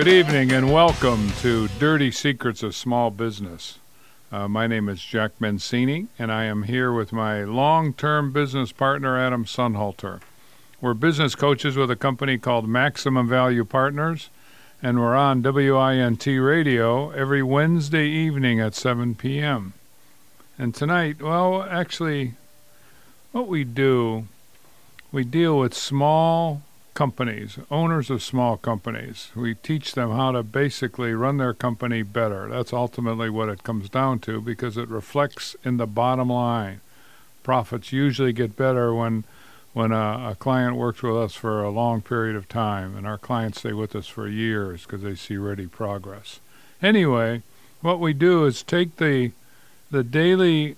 Good evening and welcome to Dirty Secrets of Small Business. Uh, my name is Jack Mancini, and I am here with my long term business partner, Adam Sonhalter. We're business coaches with a company called Maximum Value Partners, and we're on WINT radio every Wednesday evening at 7 p.m. And tonight, well, actually, what we do, we deal with small companies, owners of small companies. We teach them how to basically run their company better. That's ultimately what it comes down to because it reflects in the bottom line. Profits usually get better when when a, a client works with us for a long period of time, and our clients stay with us for years because they see ready progress. Anyway, what we do is take the the daily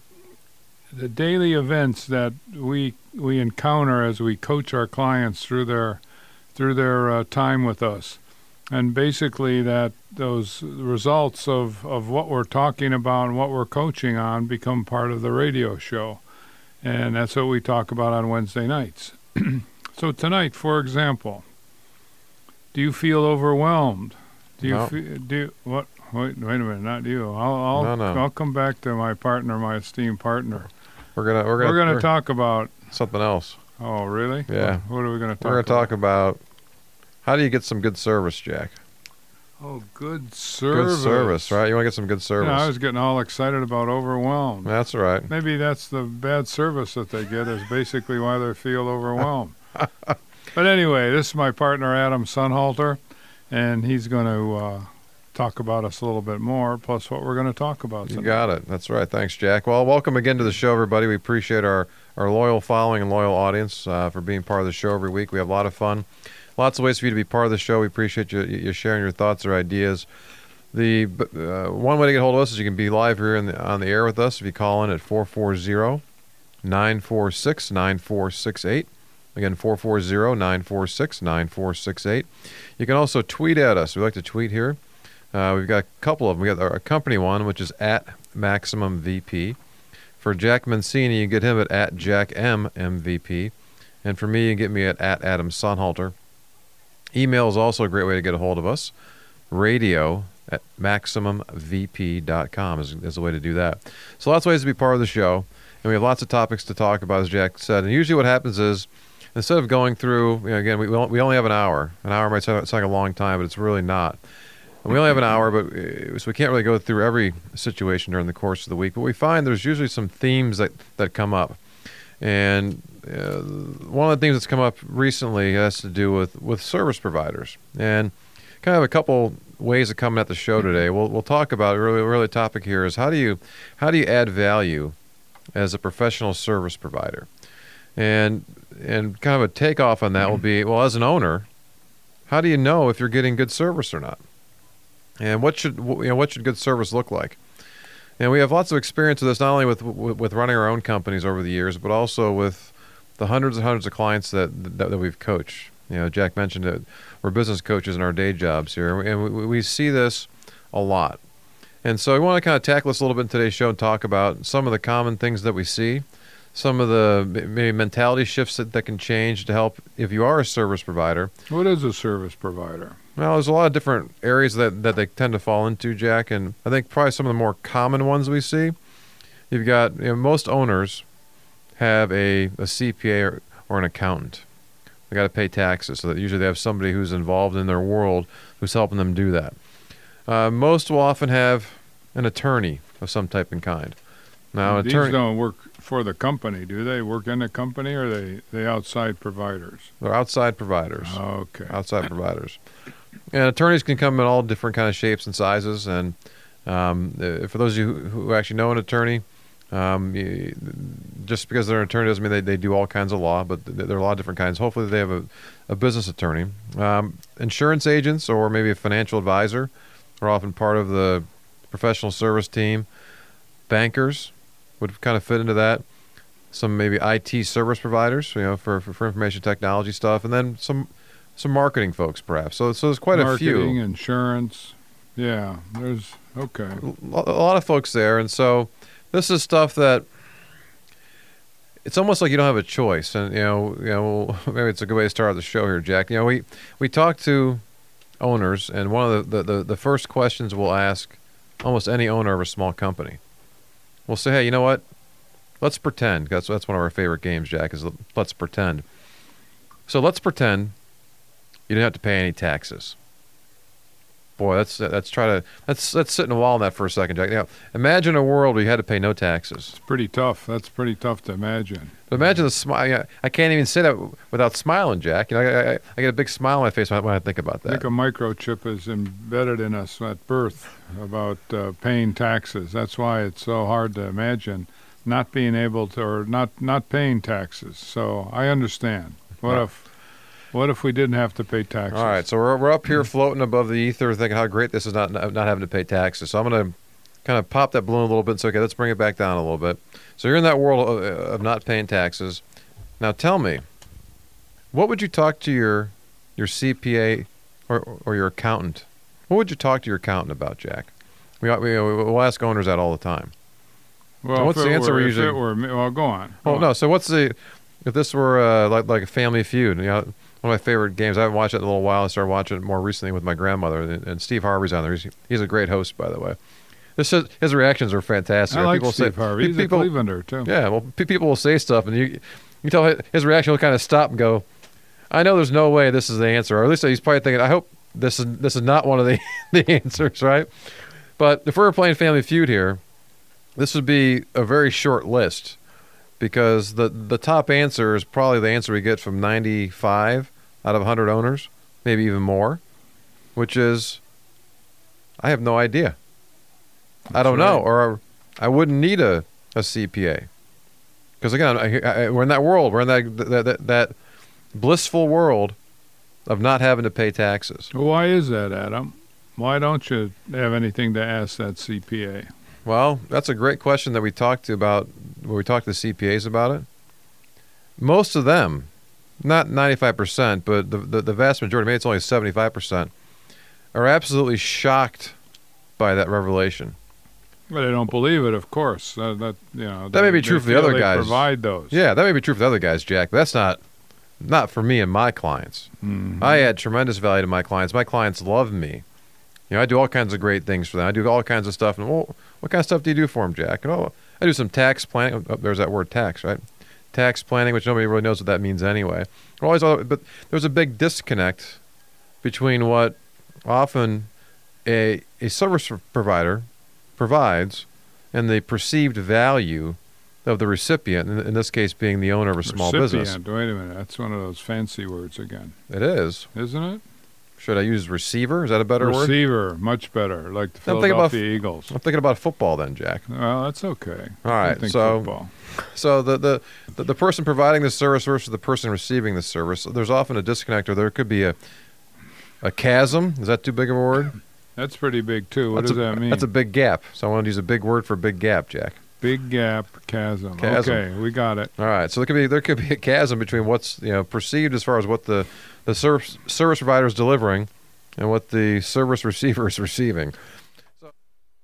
the daily events that we we encounter as we coach our clients through their through their uh, time with us and basically that those results of, of what we're talking about and what we're coaching on become part of the radio show and that's what we talk about on wednesday nights so tonight for example do you feel overwhelmed do you No. fe- do what wait wait a minute not you i'll I'll, No, no. I'll come back to my partner my esteemed partner We're gonna we're gonna we're going to talk about something else. Oh really Yeah. what, what are we going to talk We're gonna talk about how do you get some good service, Jack? Oh, good service. Good service, right? You want to get some good service. Yeah, I was getting all excited about overwhelmed. That's right. Maybe that's the bad service that they get is basically why they feel overwhelmed. but anyway, this is my partner Adam Sonhalter, and he's going to uh, talk about us a little bit more, plus what we're going to talk about. You got it. That's right. Thanks, Jack. Well, welcome again to the show, everybody. We appreciate our, our loyal following and loyal audience uh, for being part of the show every week. We have a lot of fun. Lots of ways for you to be part of the show. We appreciate you, you sharing your thoughts or ideas. The uh, one way to get hold of us is you can be live here in the, on the air with us if you call in at 440 946 9468. Again, 440 946 9468. You can also tweet at us. We like to tweet here. Uh, we've got a couple of them. We got our company one, which is at Maximum VP. For Jack Mancini, you get him at, at Jack M MVP. And for me, you get me at, at Adam Sonhalter. Email is also a great way to get a hold of us. Radio at MaximumVP.com is, is a way to do that. So lots of ways to be part of the show. And we have lots of topics to talk about, as Jack said. And usually what happens is, instead of going through, you know, again, we, we only have an hour. An hour might sound like a long time, but it's really not. And we only have an hour, but uh, so we can't really go through every situation during the course of the week. But we find there's usually some themes that, that come up. And uh, one of the things that's come up recently has to do with, with service providers. And kind of a couple ways of coming at the show today. We'll, we'll talk about really, really topic here is how do you how do you add value as a professional service provider? And and kind of a takeoff on that will be well, as an owner, how do you know if you're getting good service or not? And what should you know what should good service look like? And we have lots of experience with this, not only with with running our own companies over the years, but also with the hundreds and hundreds of clients that that, that we've coached. You know, Jack mentioned it. we're business coaches in our day jobs here, and we, we see this a lot. And so we want to kind of tackle this a little bit in today's show and talk about some of the common things that we see, some of the maybe mentality shifts that, that can change to help if you are a service provider. What is a service provider? Well, there's a lot of different areas that, that they tend to fall into, Jack, and I think probably some of the more common ones we see. You've got you know, most owners have a, a CPA or, or an accountant. They got to pay taxes, so that usually they have somebody who's involved in their world who's helping them do that. Uh, most will often have an attorney of some type and kind. Now, These attorney don't work for the company, do they? Work in the company, or are they they outside providers? they're outside providers. Okay. outside providers. And attorneys can come in all different kind of shapes and sizes. And um, uh, for those of you who, actually know an attorney, um, just because they're an attorney doesn't mean they, they do all kinds of law, but there are a lot of different kinds. Hopefully, they have a, a business attorney. Um, insurance agents or maybe a financial advisor are often part of the professional service team. Bankers would kind of fit into that. Some maybe IT service providers, you know, for, for, for information technology stuff, and then some some marketing folks, perhaps. So, so there's quite Marketing, a few, Marketing, insurance. Yeah, there's okay. a lot of folks there, and so this is stuff that it's almost like you don't have a choice. And you know, you know, maybe it's a good way to start the show here, Jack. You know, we we talk to owners, and one of the, the, the, the first questions we'll ask almost any owner of a small company. We'll say, hey, you know what? Let's pretend. That's that's one of our favorite games, Jack. Is let's pretend. So let's pretend you didn't have to pay any taxes. Boy, that's that's try to let's let's sit in a wall on that for a second, Jack. Now, imagine a world where you had to pay no taxes. It's pretty tough. That's pretty tough to imagine. But imagine the smile. I can't even say that without smiling, Jack. You know, I, I, I get a big smile on my face when I, think about that. I think a microchip is embedded in us at birth about uh, paying taxes. That's why it's so hard to imagine not being able to or not not paying taxes. So I understand. What if what if we didn't have to pay taxes? All right, so we're, we're up here floating above the ether, thinking how great this is not not having to pay taxes. So I'm going to kind of pop that balloon a little bit So okay, let's bring it back down a little bit. So you're in that world of, of not paying taxes. Now tell me, what would you talk to your your CPA or, or your accountant? What would you talk to your accountant about, Jack? We, we we'll ask owners that all the time. Well, So what's if the it answer were, we if usually- it were well, go on. Oh Go no, on. so what's the if this were uh, like like a Family Feud? You know, one of my favorite games. I haven't watched it in a little while. I started watching it more recently with my grandmother, and, and Steve Harvey's on there. He's, he's a great host, by the way. This is, his reactions are fantastic. I like people Steve say, Harvey. He's people, a Clevelander too. yeah, well, pe- people will say stuff, and you you tell hi- his reaction will kind of stop and go. I know there's no way this is the answer, or at least he's probably thinking. I hope this is this is not one of the the answers, right? But if we were playing Family Feud here, this would be a very short list because the the top answer is probably the answer we get from 95 out of 100 owners, maybe even more, which is I have no idea. I don't That's know, or I wouldn't need a, a CPA. Because again, I, I, we're in that world, we're in that, that that that blissful world of not having to pay taxes. Why is that, Adam? Why don't you have anything to ask that CPA? Well, that's a great question that we talked to about when we talked to CPAs about it. Most of them, not 95%, but the, the, the vast majority, maybe it's only 75%, are absolutely shocked by that revelation. But they don't believe it, of course. That, that you know. That may be true for the other guys. Provide those. Yeah, that may be true for the other guys, Jack, but that's not not for me and my clients. Mhm. I add tremendous value to my clients. My clients love me. You know, I do all kinds of great things for them. I do all kinds of stuff. And well, what kind of stuff do you do for them, Jack? And, oh, I do some tax planning. Oh, there's that word tax, right? Tax planning, which nobody really knows what that means anyway. Always, but there's a big disconnect between what often a a service provider provides and the perceived value of the recipient. In, this case, being the owner of a small business. Recipient. Wait a minute. That's one of those fancy words again, It is. isn't it? Should I use receiver? Is that a better word? Receiver, much better. Like the I'm thinking about- Philadelphia Eagles. I'm thinking about football then, Jack. Well, that's okay. All right, so football. so the, the the the person providing the service versus the person receiving the service, there's often a disconnect, or there could be a a chasm. Is that too big of a word? That's pretty big too. What that's does a, that mean? That's a big gap. So I want to use a big word for big gap, Jack. big gap chasm. Chasm. Okay, we got it. All right, so there could be there could be a chasm between what's you know perceived as far as what the the service service provider is delivering and what the service receiver is receiving. So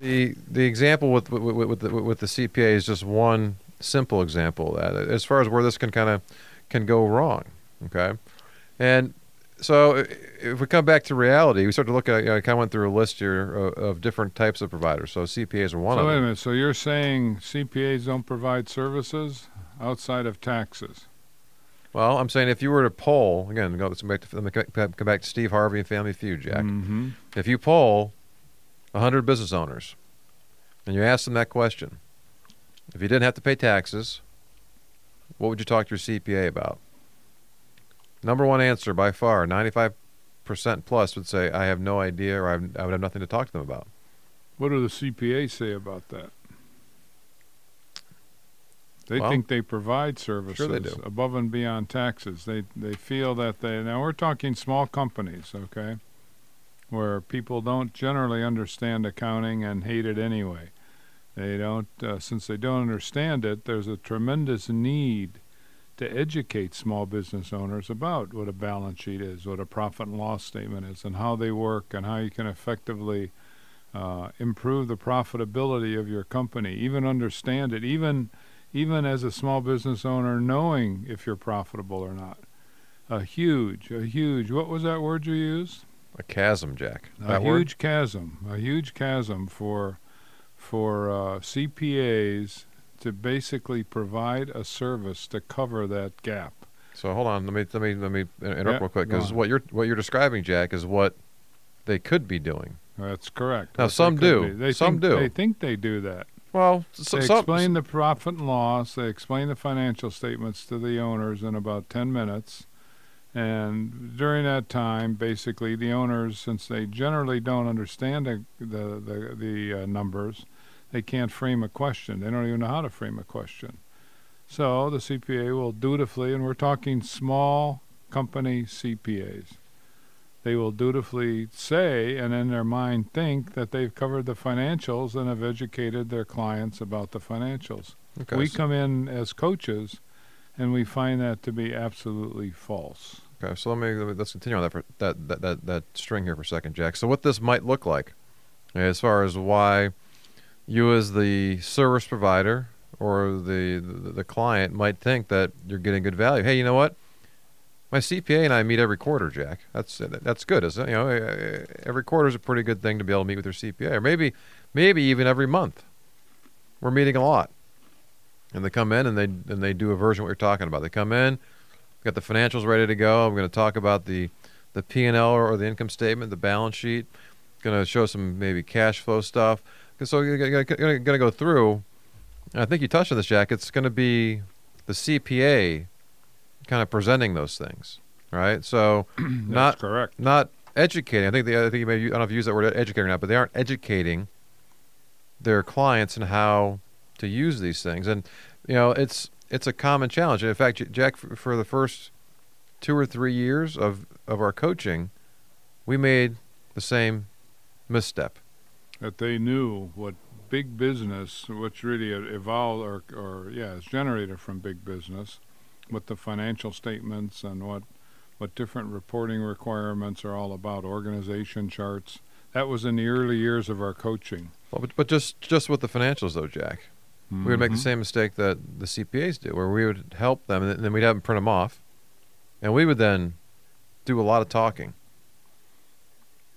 the the example with with, with, the, with the CPA is just one simple example of that as far as where this can kind of can go wrong. Okay, and so if we come back to reality, we start to look at. You know, I kind of went through a list here of, of different types of providers. So CPAs are one so of wait a them. minute. So you're saying CPAs don't provide services outside of taxes? Well, I'm saying if you were to poll again, go let's come back to let me come back to Steve Harvey and Family Feud, Jack. Mm-hmm. If you poll 100 business owners and you ask them that question, if you didn't have to pay taxes, what would you talk to your CPA about? Number one answer by far, 95% plus would say, I have no idea or I, I would have nothing to talk to them about. What do the CPAs say about that? They Well, think they provide services sure they above and beyond taxes. They they feel that they now we're talking small companies, okay, where people don't generally understand accounting and hate it anyway. They don't uh, since they don't understand it. There's a tremendous need to educate small business owners about what a balance sheet is, what a profit and loss statement is, and how they work, and how you can effectively uh, improve the profitability of your company, even understand it, even even as a small business owner, knowing if you're profitable or not. A huge, a huge. What was that word you used? a chasm, Jack. a That word? huge chasm, a huge chasm for for uh, CPAs to basically provide a service to cover that gap. So hold on, let me let me let me interrupt real quick because what you're what you're describing, Jack, is what they could be doing. That's correct. Now, What some do. be. They Some think, do. They think they do that. Well, s- They explain the profit and loss. They explain the financial statements to the owners in about 10 minutes. And during that time, basically, the owners, since they generally don't understand the, the, the, the uh, numbers, they can't frame a question. They don't even know how to frame a question. So the CPA will dutifully, and we're talking small company CPAs, they will dutifully say and in their mind think that they've covered the financials and have educated their clients about the financials. okay, we so- come in as coaches and we find that to be absolutely false. Okay, so let me, let me let's continue on that for that, that that that string here for a second, Jack. So what this might look like, as far as why you as the service provider or the, the the client might think that you're getting good value. Hey, you know what? My CPA and I meet every quarter, Jack. That's that's good, isn't it? You know, eh, every quarter is a pretty good thing to be able to meet with your CPA, or maybe maybe even every month. We're meeting a lot, and they come in and they and they do a version of what you're talking about. They come in, got the financials ready to go. I'm going to talk about the the P and L or the income statement, the balance sheet. Going to show some maybe cash flow stuff. So you're going to go through. I think you touched on this, Jack. It's going to be the CPA kind of presenting those things, right? So not correct. not educating. I think the I think you may I don't know if you use that word educating or not, but they aren't educating their clients and how to use these things. And you know, it's it's a common challenge. And in fact, Jack, for, the first two or three years of of our coaching, we made the same misstep. That they knew what big business, which really evolved or, or yeah, is generated from big business, what the financial statements and what what different reporting requirements are all about, organization charts. That was in the early years of our coaching. Well, but, but just just with the financials though, Jack, we would make the Mhm. same mistake that the CPAs do, where we would help them and then we'd have them print them off, and we would then do a lot of talking.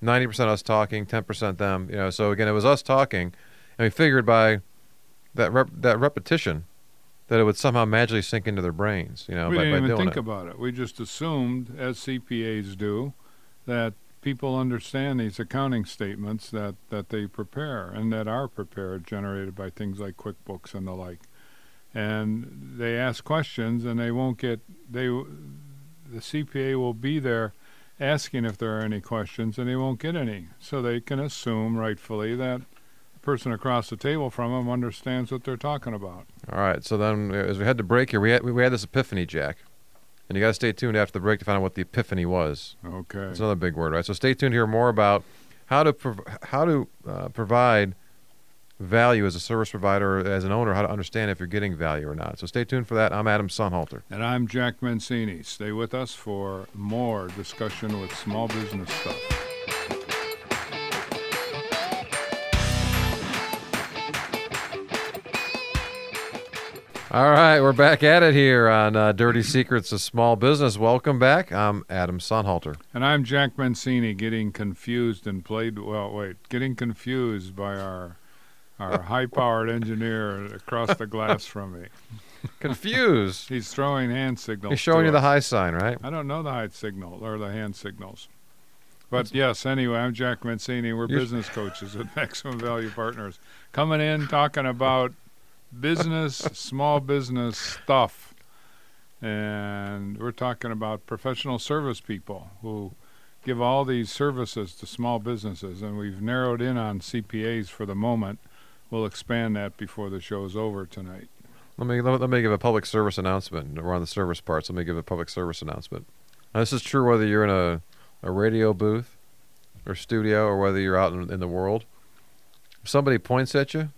Ninety percent us talking, ten percent them. You know, so again, it was us talking, and we figured by that rep- that repetition that it would somehow magically sink into their brains. You know, we by, didn't by even think it. about it. We just assumed, as CPAs do, that people understand these accounting statements that, that they prepare and that are prepared, generated by things like QuickBooks and the like. And they ask questions, and they won't get they. The CPA will be there asking if there are any questions, and they won't get any. So they can assume, rightfully, that person across the table from them understands what they're talking about. All right. So then, uh, as we had to break here, we had we had this epiphany, Jack, and you got to stay tuned after the break to find out what the epiphany was. Okay. It's another big word, right? So stay tuned to hear more about how to prov- how to uh, provide value as a service provider, as an owner, how to understand if you're getting value or not. So stay tuned for that. I'm Adam Sonhalter. And I'm Jack Mancini. Stay with us for more discussion with small business stuff. All right, we're back at it here on uh, Dirty Secrets of Small Business. Welcome back. I'm Adam Sonhalter. And I'm Jack Mancini, getting confused and played. Well, wait, getting confused by our our high-powered engineer across the glass from me. Confused. He's throwing hand signals. He's showing you the high sign, right? I don't know the high signal or the hand signals. But yes, anyway, I'm Jack Mancini. We're You're- business coaches at Maximum Value Partners. Coming in talking about business, small business stuff. And we're talking about professional service people who give all these services to small businesses. And we've narrowed in on CPAs for the moment. We'll expand that before the show's over tonight. Let me let, me give a public service announcement. We're on the service parts. Let me give a public service announcement. Now, this is true whether you're in a, a radio booth or studio or whether you're out in, in the world. If somebody points at you,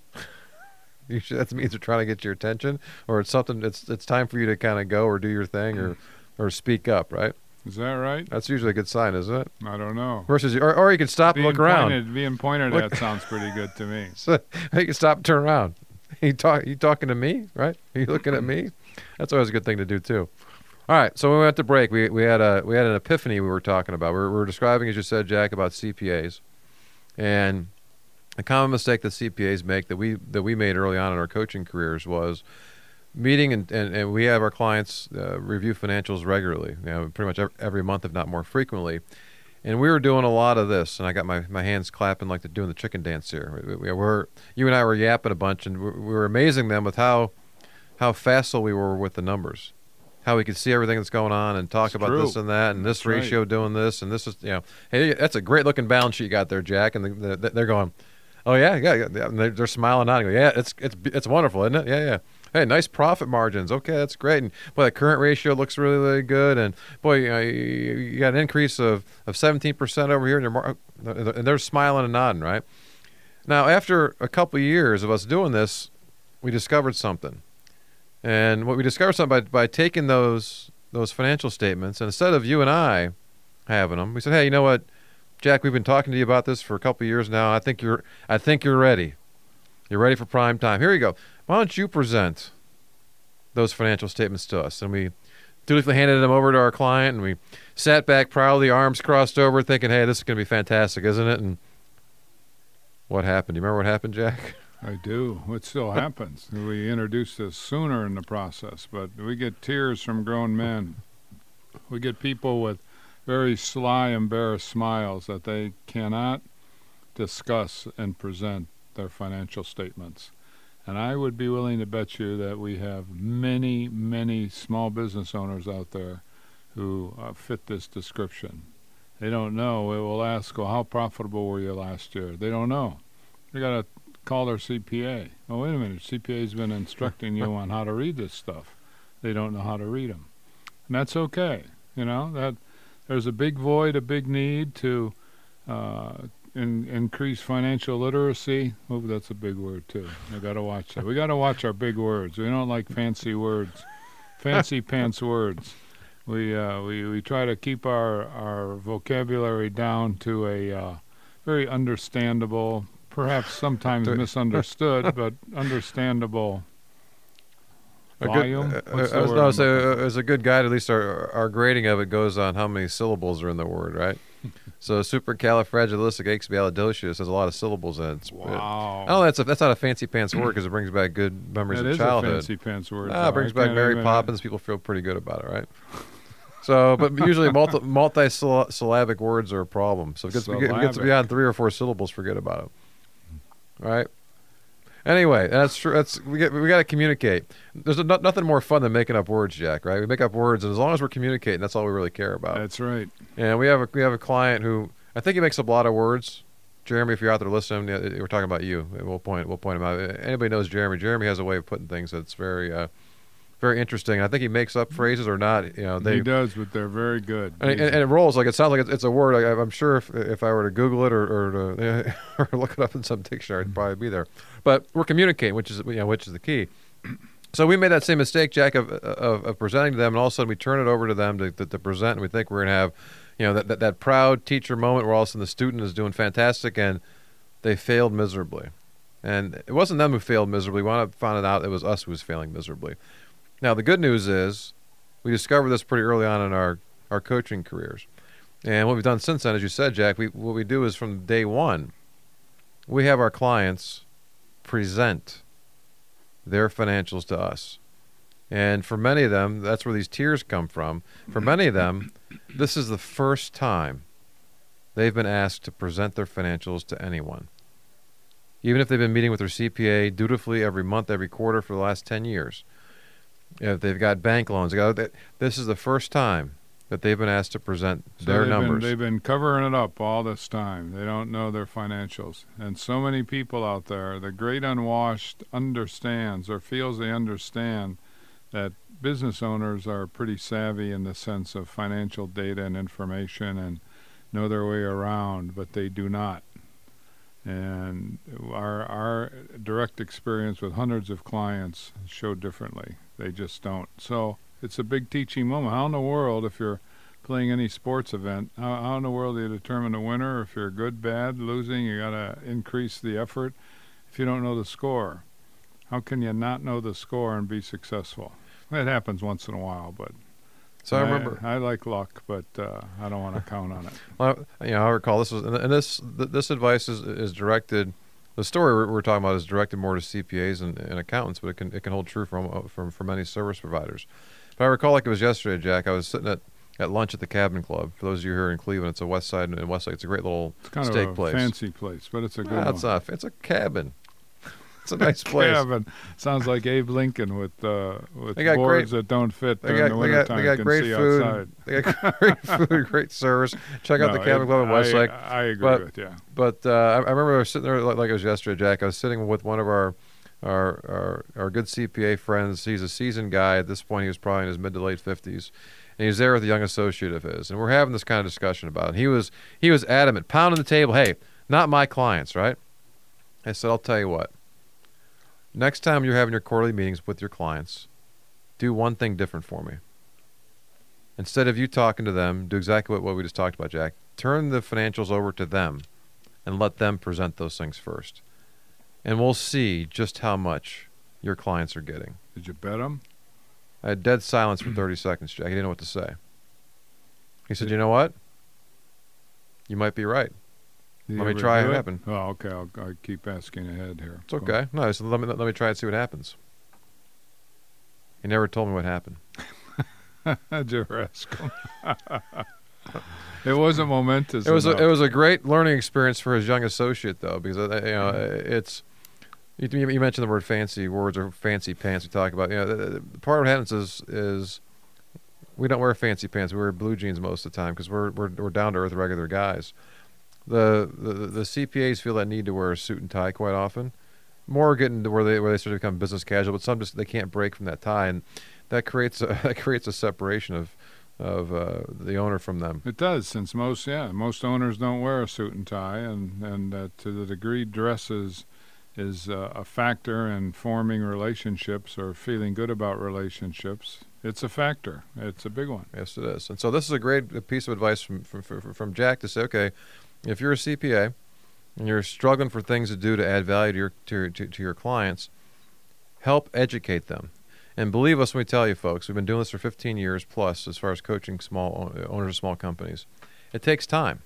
you should, that means they're trying to get your attention, or it's something. It's it's time for you to kind of go or do your thing or or speak up. Right? Is that right? That's usually a good sign, isn't it? I don't know. Versus, or or you can stop and Being look around. Pointed, being pointed Look- at sounds pretty good to me. So you can stop and turn around. You talk. You talking to me, right? Are you looking at me? That's always a good thing to do too. All right, so when we went to break, we, we had a we had an epiphany we were talking about. We were, we were describing, as you said, Jack, about CPAs, and a common mistake that CPAs make that we that we made early on in our coaching careers was meeting and, and, and we have our clients uh, review financials regularly, you know, pretty much every, every month, if not more frequently. And we were doing a lot of this, and I got my, my hands clapping like they're doing the chicken dance here. We, we were you and I were yapping a bunch, and we, we were amazing them with how how facile we were with the numbers how we could see everything that's going on and talk It's about true. this and that and this That's right. ratio doing this and this is you know hey that's a great looking balance sheet you got there Jack and the, the, they're going oh yeah yeah, yeah. They're, they're smiling and go yeah it's it's it's wonderful isn't it? Yeah yeah. Hey nice profit margins. Okay that's great. And boy the current ratio looks really really good. And boy you, know, you, you got an increase of of 17% over here and, mar- and they're smiling and nodding right? Now after a couple of years of us doing this we discovered something. And what we discovered something by, by taking those those financial statements, and instead of you and I having them, we said, "Hey, you know what, Jack? We've been talking to you about this for a couple years now. I think you're I think you're ready. You're ready for prime time. Here you go. Why don't you present those financial statements to us?" And we dutifully handed them over to our client, and we sat back proudly, arms crossed over, thinking, "Hey, this is going to be fantastic, isn't it?" And what happened? Do you remember what happened, Jack? I do. It still happens. We introduced this sooner in the process, but we get tears from grown men. We get people with very sly, embarrassed smiles that they cannot discuss and present their financial statements. And I would be willing to bet you that we have many, many small business owners out there who uh, fit this description. They don't know. We will ask, well, how profitable were you last year? They don't know. They got to call their CPA. Oh, wait a minute. CPA's been instructing you on how to read this stuff. They don't know how to read them. And that's okay. You know, that there's a big void, a big need to uh, in, increase financial literacy. Oh, that's a big word, too. I got to watch that. We got to watch our big words. We don't like fancy words, fancy pants words. We, uh, we, we try to keep our, our vocabulary down to a uh, very understandable, perhaps sometimes misunderstood, but understandable A good- uh, uh, no, looking uh, as a good guide, at least our our grading of it goes on how many syllables are in the word, right? so supercalifragilisticexpialidocious has a lot of syllables in it. It's- for? it- Wow. Oh, that's a, that's not a fancy pants word because it brings back good memories that of is childhood. a fancy pants word. Ah, it brings I back Mary Poppins. People feel pretty good about it, right? So, but usually multi multi syllabic words are a problem. So if it gets, it gets beyond three or four syllables, forget about it. All right. Anyway, that's true. That's we get we got to communicate. There's a, nothing more fun than making up words, Jack. Right? We make up words, and as long as we're communicating, that's all we really care about. That's right. And we have a we have a client who I think he makes up a lot of words. Jeremy, if you're out there listening, we're talking about you. We'll point we'll point him out. Anybody knows Jeremy? Jeremy has a way of putting things that's very uh, very interesting. I think he makes up phrases or not. You know, they he does, but they're very good. and, and, and it rolls like it sounds like it's, it's a word. I, I'm sure if if I were to Google it or or, to, or look it up in some dictionary, it'd probably be there. But we're communicating, which is you know which is the key. So we made that same mistake, Jack, of, of, of presenting to them, and all of a sudden we turn it over to them to, to, to present, and we think we're going to have, you know, that, that, that proud teacher moment where all of a sudden the student is doing fantastic, and they failed miserably. And it wasn't them who failed miserably. We finding out it was us who was failing miserably. Now, the good news is we discovered this pretty early on in our, our coaching careers. And what we've done since then, as you said, Jack, we, what we do is from day one, we have our clients present their financials to us. And for many of them, that's where these tears come from. For mm-hmm. many of them, this is the first time they've been asked to present their financials to anyone. Even if they've been meeting with their CPA dutifully every month, every quarter for the last 10 years. If they've got bank loans, this is the first time that they've been asked to present So their they've numbers. Been, they've been covering it up all this time. They don't know their financials. And so many people out there, the great unwashed understands or feels they understand that business owners are pretty savvy in the sense of financial data and information and know their way around, but they do not. And our our direct experience with hundreds of clients show differently. They just don't. So it's a big teaching moment. How in the world, if you're playing any sports event, how, how in the world do you determine a winner? If you're good, bad, losing, you got to increase the effort. If you don't know the score, how can you not know the score and be successful? It happens once in a while, but So I remember. I, like luck, but uh, I don't want to count on it. Well, you know, I recall this was, and this this advice is is directed. The story we're, we're talking about is directed more to CPAs and, and accountants, but it can it can hold true from from for many service providers. But I recall like it was yesterday, Jack. I was sitting at at lunch at the Cabin Club. For those of you here in Cleveland, it's a West Side and West Side. It's a great little It's kind steak of a place. fancy place, but it's a good Ah, one. it's not. It's a cabin. It's a nice place. Cabin. Sounds like Abe Lincoln with uh, with They got boards that don't fit during got, the they got, wintertime. they got great food. outside. They got great food, great service. Check out No, the Cabin it- Club in I, Westlake. I agree But- with you. But uh, I, I remember I was sitting there like, like it was yesterday, Jack. I was sitting with one of our, our our our good CPA friends. He's a seasoned guy. At this point, he was probably in his mid to late fifties, and he's there with a young associate of his, and we're having this kind of discussion about it. He was he was adamant, pounding the table. Hey, not my clients, right? I said, I'll tell you what. Next time you're having your quarterly meetings with your clients, do one thing different for me. Instead of you talking to them, do exactly what, what we just talked about, Jack. Turn the financials over to them and let them present those things first. And we'll see just how much your clients are getting. Did you bet them? I had dead silence for 30 seconds, Jack. He didn't know what to say. He said, You know what? You might be right. Did Let me try it it happen. Oh, okay. I'll, I'll keep asking ahead here. It's okay. No, I said, let me, let me try and see what happens. He never told me what happened. Did you ask him? it wasn't momentous. It was a, it was a great learning experience for his young associate though because uh, you know it's you, you mentioned the word fancy words or fancy pants we talk about. You know the, the, part of happens is is we don't wear fancy pants we wear blue jeans most of the time because we're, we're we're down to earth regular guys. The, the the CPAs feel that need to wear a suit and tie quite often. More getting to where they where they start to become business casual but some just they can't break from that tie and that creates a that creates a separation of of uh, the owner from them. It does, since most yeah most owners don't wear a suit and tie, and and uh, to the degree dress is uh, a factor in forming relationships or feeling good about relationships. It's a factor. It's a big one. Yes, it is. And so this is a great piece of advice from from, from, from Jack to say, okay, if you're a CPA and you're struggling for things to do to add value to your to, to, to your clients, help educate them. And believe us when we tell you, folks, we've been doing this for 15 years plus as far as coaching small owners of small companies. It takes time.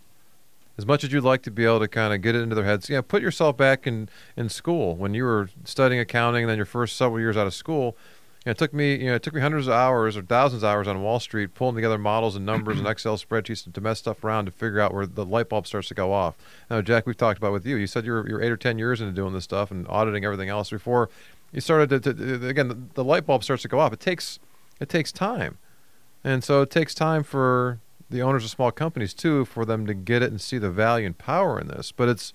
As much as you'd like to be able to kind of get it into their heads, yeah, put yourself back in, in school when you were studying accounting and then your first several years out of school. You know, it took me, you know, it took me hundreds of hours or thousands of hours on Wall Street pulling together models and numbers and Excel spreadsheets to mess stuff around to figure out where the light bulb starts to go off. Now, Jack, we've talked about with you. You said you're you're eight or ten years into doing this stuff and auditing everything else before you started to, to again the, the light bulb starts to go off. It takes it takes time, and so it takes time for the owners of small companies too for them to get it and see the value and power in this. But it's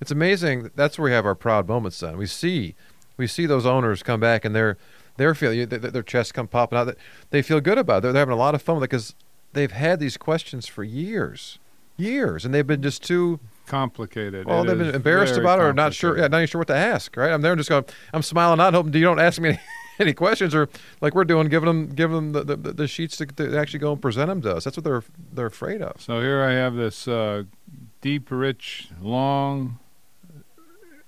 it's amazing. That's where we have our proud moments. Then we see we see those owners come back and they're they're feeling their, their chest come popping out. They feel good about it. They're, they're having a lot of fun with it because they've had these questions for years, years, and they've been just too Complicated. well. It they've been embarrassed about it or not sure. Yeah, not even sure what to ask. Right? I'm there and just going. I'm smiling, not hoping you don't ask me any, any questions or like we're doing, giving them giving them the, the, the sheets to, to actually go and present them to us. That's what they're they're afraid of. So here I have this uh, deep, rich, long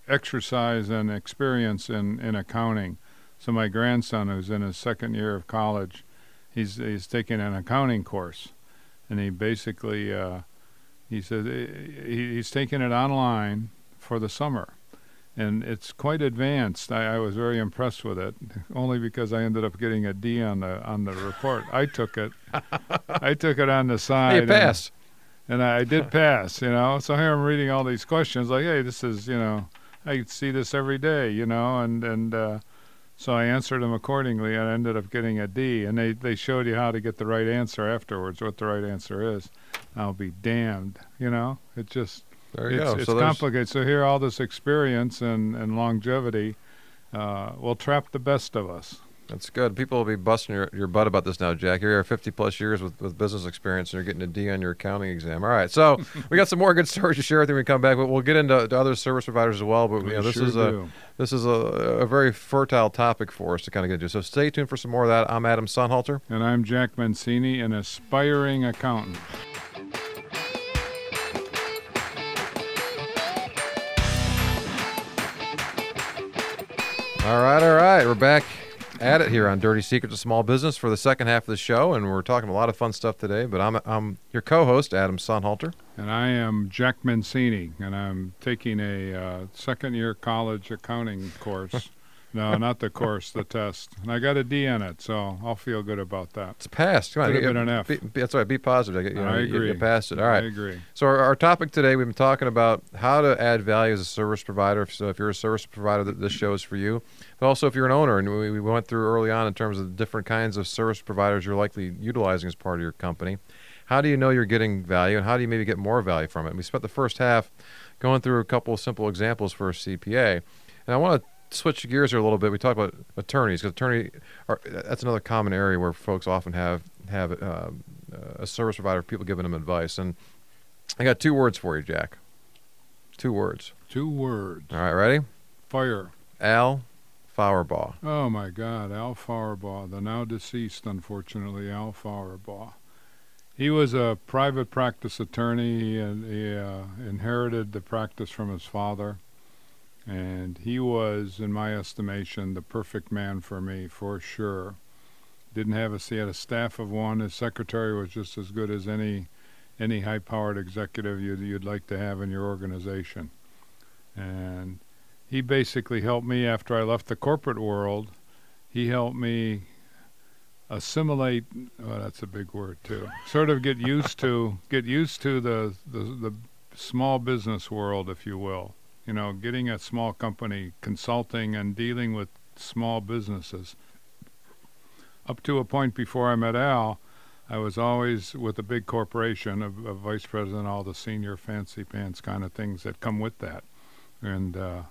exercise and experience in, in accounting. So my grandson, who's in his second year of college, he's he's taking an accounting course, and he basically uh, he says he, he's taking it online for the summer, and it's quite advanced. I, I was very impressed with it, only because I ended up getting a D on the on the report. I took it, I took it on the side. You and- passed. and I did pass, you know. So here I'm reading all these questions, like, hey, this is, you know, I see this every day, you know, and and uh, so I answered them accordingly, and I ended up getting a D. And they they showed you how to get the right answer afterwards, what the right answer is. I'll be damned, you know. It just There you it's, go. it's so complicated. So here, all this experience and and longevity uh, will trap the best of us. That's good. People will be busting your, your butt about this now, Jack. You're here 50 plus years with, with business experience and you're getting a D on your accounting exam. All right. So we got some more good stories to share with you when we come back, but we'll get into to other service providers as well. But you We know, this sure is a this is a, a very fertile topic for us to kind of get into. So stay tuned for some more of that. I'm Adam Sonhalter. And I'm Jack Mancini, an aspiring accountant. All right, all right. We're back at it here on Dirty Secrets of Small Business for the second half of the show, and we're talking a lot of fun stuff today. But I'm I'm your co-host, Adam Sonhalter. And I am Jack Mancini, and I'm taking a uh, second year college accounting course. no, not the course, the test. And I got a D in it, so I'll feel good about that. It's passed. Come on, Could have you- been an F. be- that's right. Be positive. You, know, I you- agree. You passed it. All right. I agree. So our, our topic today, we've been talking about how to add value as a service provider. So if you're a service provider, th- this show is for you. But also if you're an owner, and we, we went through early on in terms of the different kinds of service providers you're likely utilizing as part of your company. How do you know you're getting value, and how do you maybe get more value from it? And we spent the first half going through a couple of simple examples for a CPA, and I want to switch gears here a little bit. We talked about attorneys because attorney are, that's another common area where folks often have have uh, a service provider, people giving them advice, and I got two words for you, Jack. Two words. Two words. All right, ready? Fire. Al Fauerbaugh. Oh my God, Al Fauerbaugh, the now deceased, unfortunately, Al Fauerbaugh. He was a private practice attorney, and he uh, inherited the practice from his father. And he was, in my estimation, the perfect man for me, for sure. Didn't have a he had a staff of one. His secretary was just as good as any any high-powered executive you'd you'd like to have in your organization. And he basically helped me after I left the corporate world. He helped me assimilate. Oh, that's a big word too. Sort of get used to get used to the, the the small business world, if you will. You know, getting a small company, consulting and dealing with small businesses. Up to a point before I met Al, I was always with a big corporation, a, a vice president, all the senior fancy pants kind of things that come with that. And uh,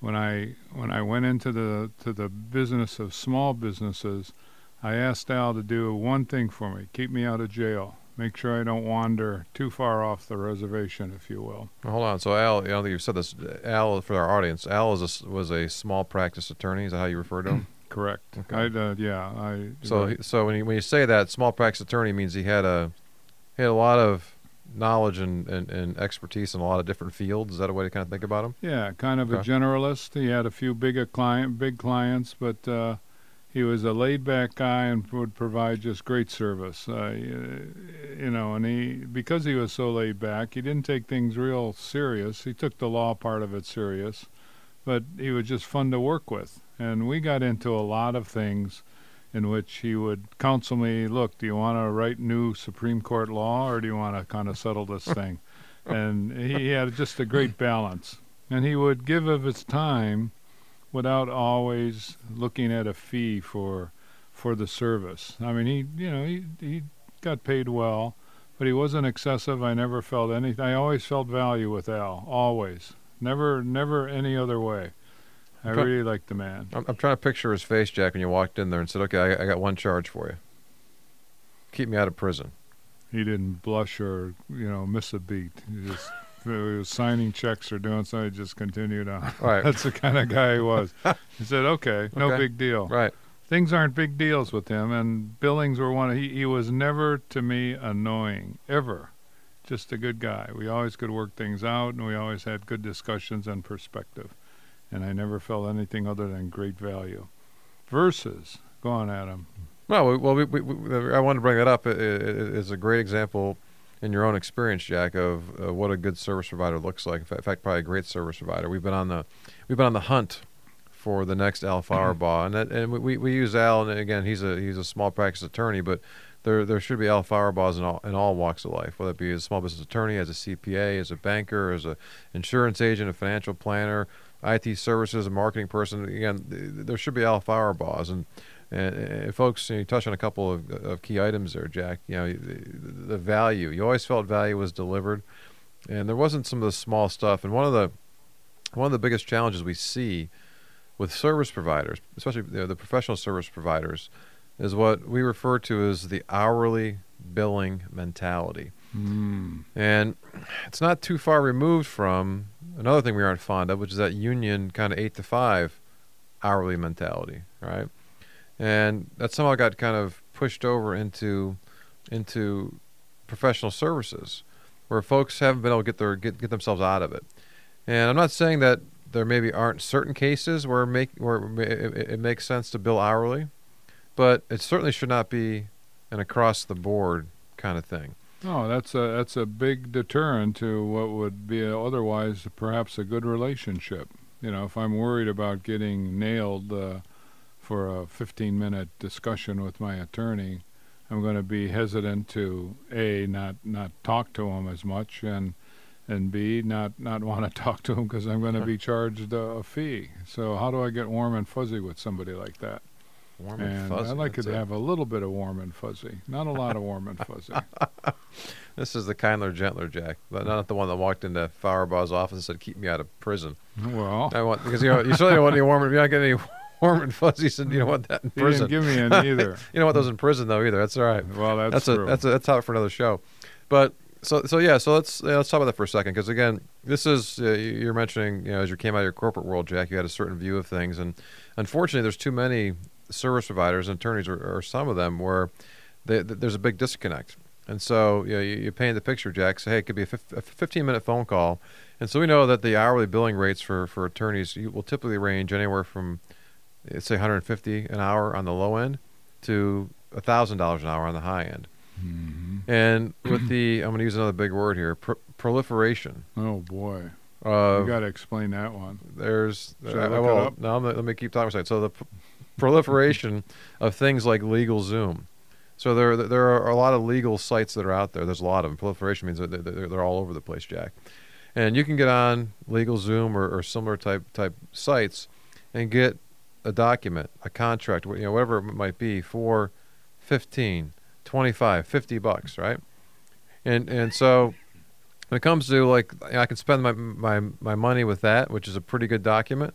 when I when I went into the to the business of small businesses, I asked Al to do one thing for me: keep me out of jail, make sure I don't wander too far off the reservation, if you will. Well, hold on. So Al, I don't think you've said this. Al, for our audience, Al is a was a small practice attorney. Is that how you refer to him? Correct. Okay. I uh, yeah. I so, he- so when you when you say that small practice attorney means he had a he had a lot of knowledge and, and, and expertise in a lot of different fields. Is that a way to kind of think about him? Yeah, kind of a generalist. He had a few big client, big clients, but uh, he was a laid-back guy and would provide just great service. Uh, you know, and he because he was so laid back, he didn't take things real serious. He took the law part of it serious, but he was just fun to work with. And we got into a lot of things in which he would counsel me, look, do you want to write new Supreme Court law or do you want to kind of settle this thing? and he had just a great balance. And he would give of his time without always looking at a fee for for the service. I mean, he you know he he got paid well, but he wasn't excessive. I never felt anything. I always felt value with Al. Always, never never any other way. I really liked the man. I'm, I'm trying to picture his face, Jack, when you walked in there and said, "Okay, I, I got one charge for you. Keep me out of prison." He didn't blush or you know miss a beat. He just if he was signing checks or doing something. He just continued on. Right. That's the kind of guy he was. He said, "Okay, no Okay. big deal." right. Things aren't big deals with him, and Billings were one. Of, he he was never to me annoying ever. Just a good guy. We always could work things out, and we always had good discussions and perspective. And I never felt anything other than great value. Versus, go on, Adam. Well, well, we, we, we, I wanted to bring that up. It, it, it's a great example in your own experience, Jack, of uh, what a good service provider looks like. In fact, probably a great service provider. We've been on the we've been on the hunt for the next Al Fauerbaugh, and that, and we- we, use Al, and again, he's a he's a small practice attorney, but there there should be Al Fauerbaughs in all in all walks of life, whether it be as a small business attorney, as a CPA, as a banker, as a insurance agent, a financial planner, IT services, a marketing person. Again, th- there should be Al Fauerbaughs, and and, and folks, you, know, you touched on a couple of, of key items there, Jack. You know, the, the value. You always felt value was delivered, and there wasn't some of the small stuff. And one of the one of the biggest challenges we see with service providers, especially the, the professional service providers, is what we refer to as the hourly billing mentality. Mm. And it's not too far removed from another thing we aren't fond of, which is that union kind of eight to five hourly mentality, right? And that somehow got kind of pushed over into into professional services, where folks haven't been able to get their get, get themselves out of it. And I'm not saying that there maybe aren't certain cases where make where it, it, makes sense to bill hourly, but it certainly should not be an across the board kind of thing. Oh, that's a that's a big deterrent to what would be otherwise perhaps a good relationship. You know, if I'm worried about getting nailed uh, for a 15-minute discussion with my attorney, I'm going to be hesitant to a not not talk to him as much and and b not not want to talk to him because I'm going to be charged a, a fee. So how do I get warm and fuzzy with somebody like that? Warm and and fuzzy. I like to have a little bit of warm and fuzzy, not a lot of warm and fuzzy. This is the kindler, gentler Jack, but hmm. not the one that walked into Fauerbach's office and said, "Keep me out of prison." well, I want because you know you certainly don't want any warm. If you're not getting any warm and fuzzies, and you don't want that in prison. give me any either. you don't want those in prison though either. That's all right. Well, that's, that's true. a that's a that's topic for another show. But so so yeah, so let's yeah, let's talk about that for a second because again, this is uh, you- you're mentioning you know as you came out of your corporate world, Jack, you had a certain view of things, and unfortunately, there's too many service providers and attorneys, or, or some of them, where they, th- there's a big disconnect. And so you, know, you, you paint the picture, Jack. Say, hey, it could be a, 15 minute phone call, and so we know that the hourly billing rates for for attorneys you- will typically range anywhere from say 150 an hour on the low end to thousand dollars an hour on the high end. Mhm. And with the, I'm going to use another big word here, pro- proliferation Oh boy, you of got to explain that one. there's, Should I uh, well, up? no, let me keep talking. So the p- proliferation of things like LegalZoom. So there, there are a lot of legal sites that are out there. There's a lot of them. Proliferation means that they're, they're they're all over the place, Jack. And you can get on LegalZoom or, or similar type type sites and get a document, a contract, you know, whatever it might be, for 15, 25, 50 bucks, right? And and so when it comes to like I can spend my my my money with that, which is a pretty good document,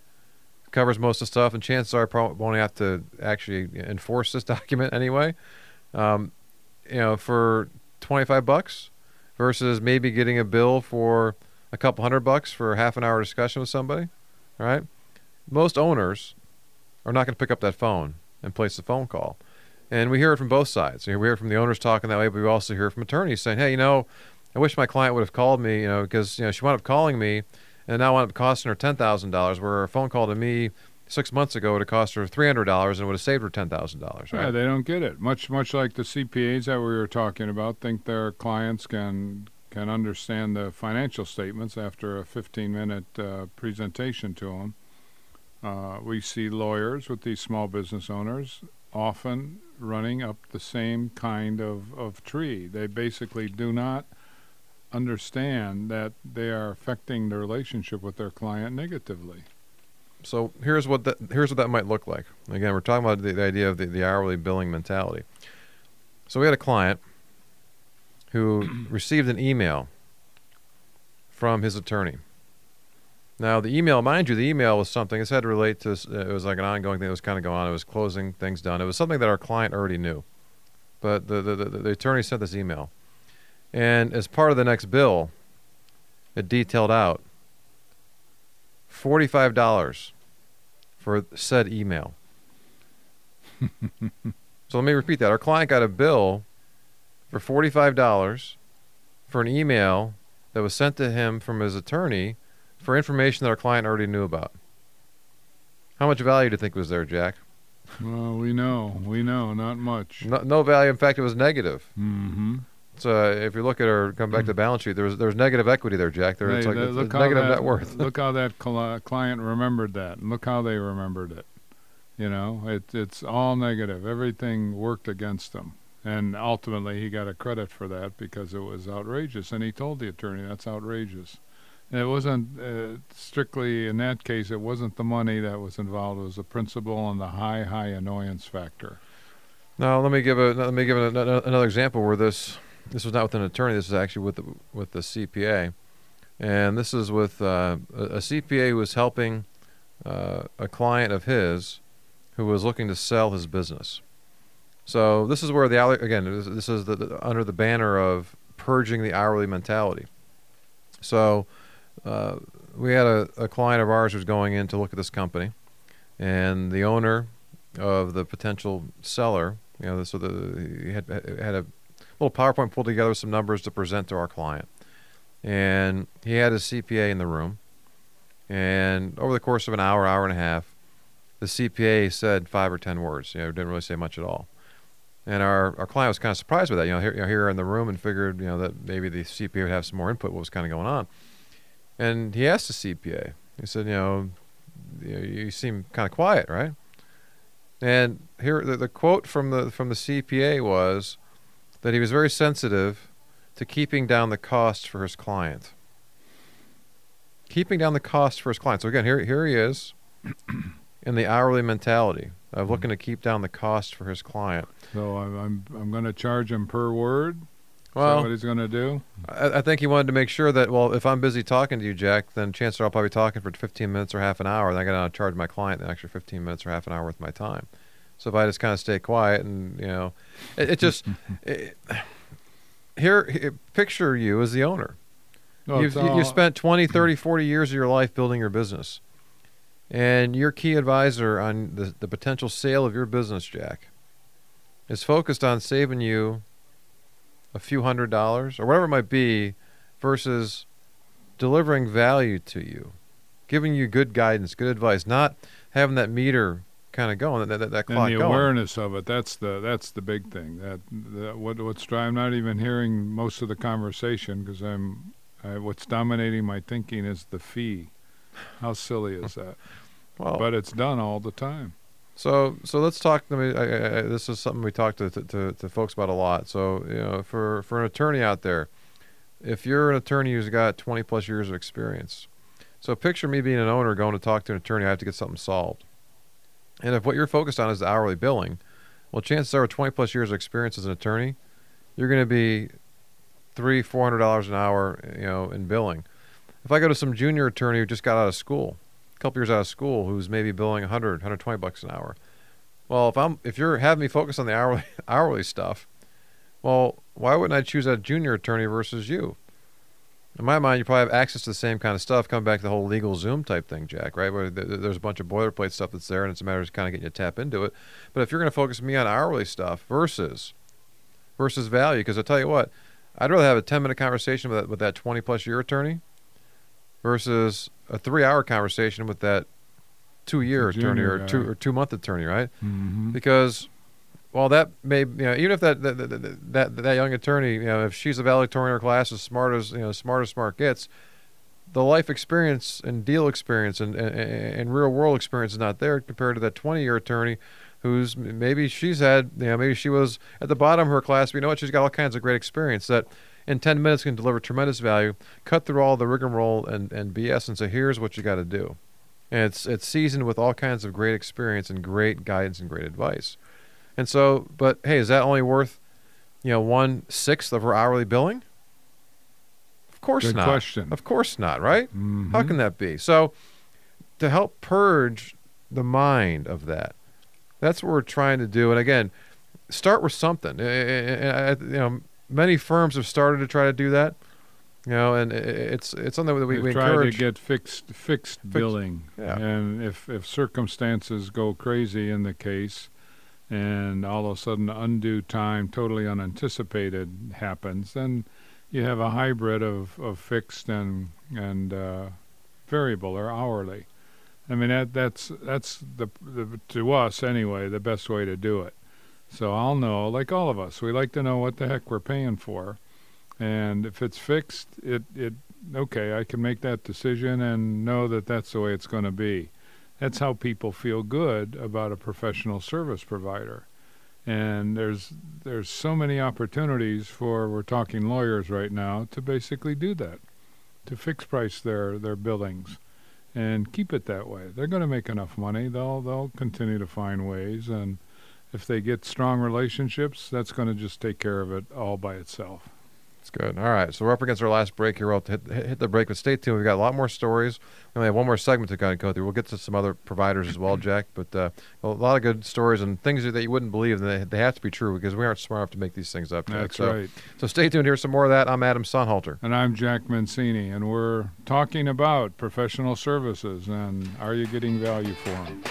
covers most of the stuff, and chances are I probably won't have to actually enforce this document anyway. Um, you know, for 25 bucks versus maybe getting a bill for a couple hundred bucks for a half an hour discussion with somebody, right? Most owners are not going to pick up that phone and place the phone call. And we hear it from both sides. We hear it from the owners talking that way, but we also hear from attorneys saying, "Hey, you know, I wish my client would have called me, you know, because you know she wound up calling me, and now wound up costing her ten thousand dollars, where a phone call to me six months ago would have cost her three hundred dollars and would have saved her ten thousand dollars. Yeah, they don't get it. Much much like the CPAs that we were talking about, think their clients can can understand the financial statements after a 15-minute uh, presentation to them. Uh, we see lawyers with these small business owners often running up the same kind of, of tree. They basically do not understand that they are affecting the relationship with their client negatively. So here's what that here's what that might look like. Again, we're talking about the, the idea of the, the hourly billing mentality. So we had a client who received an email from his attorney. Now the email, mind you, the email was something. This had to relate to. It was like an ongoing thing that was kind of going on. It was closing things done. It was something that our client already knew, but the the, the, the attorney sent this email, and as part of the next bill, it detailed out forty-five dollars for said email. so let me repeat that. Our client got a bill for forty-five dollars for an email that was sent to him from his attorney for information that our client already knew about. How much value do you think was there, Jack? Well, we know, we know, not much. No, no value. In fact, it was negative. Mm-hmm. So if you look at our come back to the balance sheet, there was there was negative equity there, Jack. There, it's like th- it's, look it's how negative that, net worth. look how that cli- client remembered that, and look how they remembered it. You know, it, it's all negative. Everything worked against them, and ultimately he got a credit for that because it was outrageous. And he told the attorney that's outrageous. And it wasn't uh, strictly in that case. It wasn't the money that was involved. It was the principle and the high, high annoyance factor. Now let me give a let me give an, an- another example where this this was not with an attorney. This is actually with the, with the CPA, and this is with uh, a, a CPA who was helping uh, a client of his who was looking to sell his business. So this is where the again this, this is the, the, under the banner of purging the hourly mentality. So uh, we had a, a client of ours was going in to look at this company, and the owner of the potential seller, you know, so the he had had a little PowerPoint pulled together with some numbers to present to our client, and he had his CPA in the room, And over the course of an hour, hour and a half, the CPA said five or ten words. You know, didn't really say much at all. And our, our client was kind of surprised by that. You know, here, you know, here in the room, and figured you know that maybe the CPA would have some more input. What was kind of going on? And he asked the CPA. He said, you know, you, you seem kind of quiet, right? And here, the, the quote from the from the CPA was that he was very sensitive to keeping down the cost for his client. Keeping down the cost for his client. So again, here here he is in the hourly mentality of Mm-hmm. looking to keep down the cost for his client. So I'm I'm, I'm going to charge him per word. Well, what he's going to do? I, I think he wanted to make sure that well, if I'm busy talking to you, Jack, then chances are I'll probably be talking for 15 minutes or half an hour, and I got to charge my client the extra 15 minutes or half an hour worth of my time. So if I just kind of stay quiet and you know, it, it just it, here, picture you as the owner. You've, all- you've spent 20, 30, 40 years of your life building your business. And your key advisor on the, the potential sale of your business, Jack, is focused on saving you a few hundred dollars or whatever it might be versus delivering value to you, giving you good guidance, good advice, not having that meter kind of going, that, that, that clock and the going. awareness of it that's the that's the big thing. That, that what what's I'm not even hearing most of the conversation because I'm I, what's dominating my thinking is the fee. How silly is that? Well, but it's done all the time So so let's talk. I mean, I, I, this is something we talk to, to, to, folks about a lot. So you know, for for an attorney out there, if you're an attorney who's got 20 plus years of experience, so picture me being an owner going to talk to an attorney. I have to get something solved, and if what you're focused on is hourly billing, well, chances are, with 20 plus years of experience as an attorney, you're going to be three four hundred dollars an hour, you know, in billing. If I go to some junior attorney who just got out of school, couple years out of school, who's maybe billing 100, 120 bucks an hour. Well, if I'm if you're having me focus on the hourly hourly stuff, well, why wouldn't I choose a junior attorney versus you? In my mind, you probably have access to the same kind of stuff. Come back to the whole LegalZoom type thing, Jack. Right? Where th- th- there's a bunch of boilerplate stuff that's there, and it's a matter of kind of getting you to tap into it. But if you're going to focus me on hourly stuff versus versus value, because I tell you what, I'd rather have a 10 minute conversation with that, with that 20 plus year attorney versus a three hour conversation with that two year The attorney or two guy. or two month attorney, right? mm-hmm. Because while that may you know even if that that, that that that young attorney you know if she's a valedictorian in her class as smart as you know smart as smart gets, the life experience and deal experience and and, and real world experience is not there compared to that twenty year attorney. Who's maybe she's had, you know, maybe she was at the bottom of her class, but you know what? She's got all kinds of great experience that in 10 minutes can deliver tremendous value, cut through all the rigmarole and, and BS, and say, here's what you got to do. And it's, it's seasoned with all kinds of great experience and great guidance and great advice. And so, but hey, is that only worth, you know, one sixth of her hourly billing? Of course Good not. question. Of course not, right? Mhm. How can that be? So, to help purge the mind of that, that's what we're trying to do. And again, start with something. You know, many firms have started to try to do that. You know, and it's it's something that we, we try encourage. to get fixed fixed billing yeah. and if if circumstances go crazy in the case and all of a sudden undue time totally unanticipated happens then you have a hybrid of, of fixed and and uh, variable or hourly i mean that that's that's the, the to us anyway the best way to do it so i'll know like all of us we like to know what the heck we're paying for. And if it's fixed it it okay i can make that decision and know that that's the way it's going to be. That's how people feel good about a professional service provider. And there's there's so many opportunities for we're talking lawyers right now to basically do that to fix price their their billings and keep it that way. They're going to make enough money. They'll they'll continue to find ways and if they get strong relationships that's going to just take care of it all by itself It's good. All right, so we're up against our last break here. We'll hit, hit hit the break, but stay tuned. We've got a lot more stories. We only have one more segment to kind of go through. We'll get to some other providers as well, Jack. But uh, a lot of good stories and things that you wouldn't believe. And they, they have to be true because we aren't smart enough to make these things up. Jack. that's so, right So stay tuned. Here's some more of that. I'm Adam Sonhalter. And I'm Jack Mancini, and we're talking about professional services and are you getting value for them?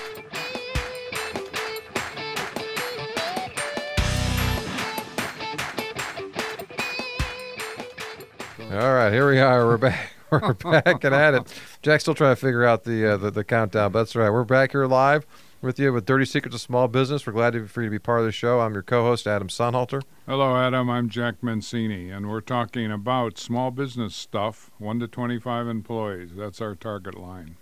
All right, here we are. We're back. We're back and at it. Jack's still trying to figure out the, uh, the the countdown. But that's right. We're back here live with you with Dirty Secrets of Small Business. We're glad to, for you to be part of the show. I'm your co-host Adam Sonhalter. Hello, Adam. I'm Jack Mancini, and we're talking about small business stuff, one to twenty-five employees. That's our target line.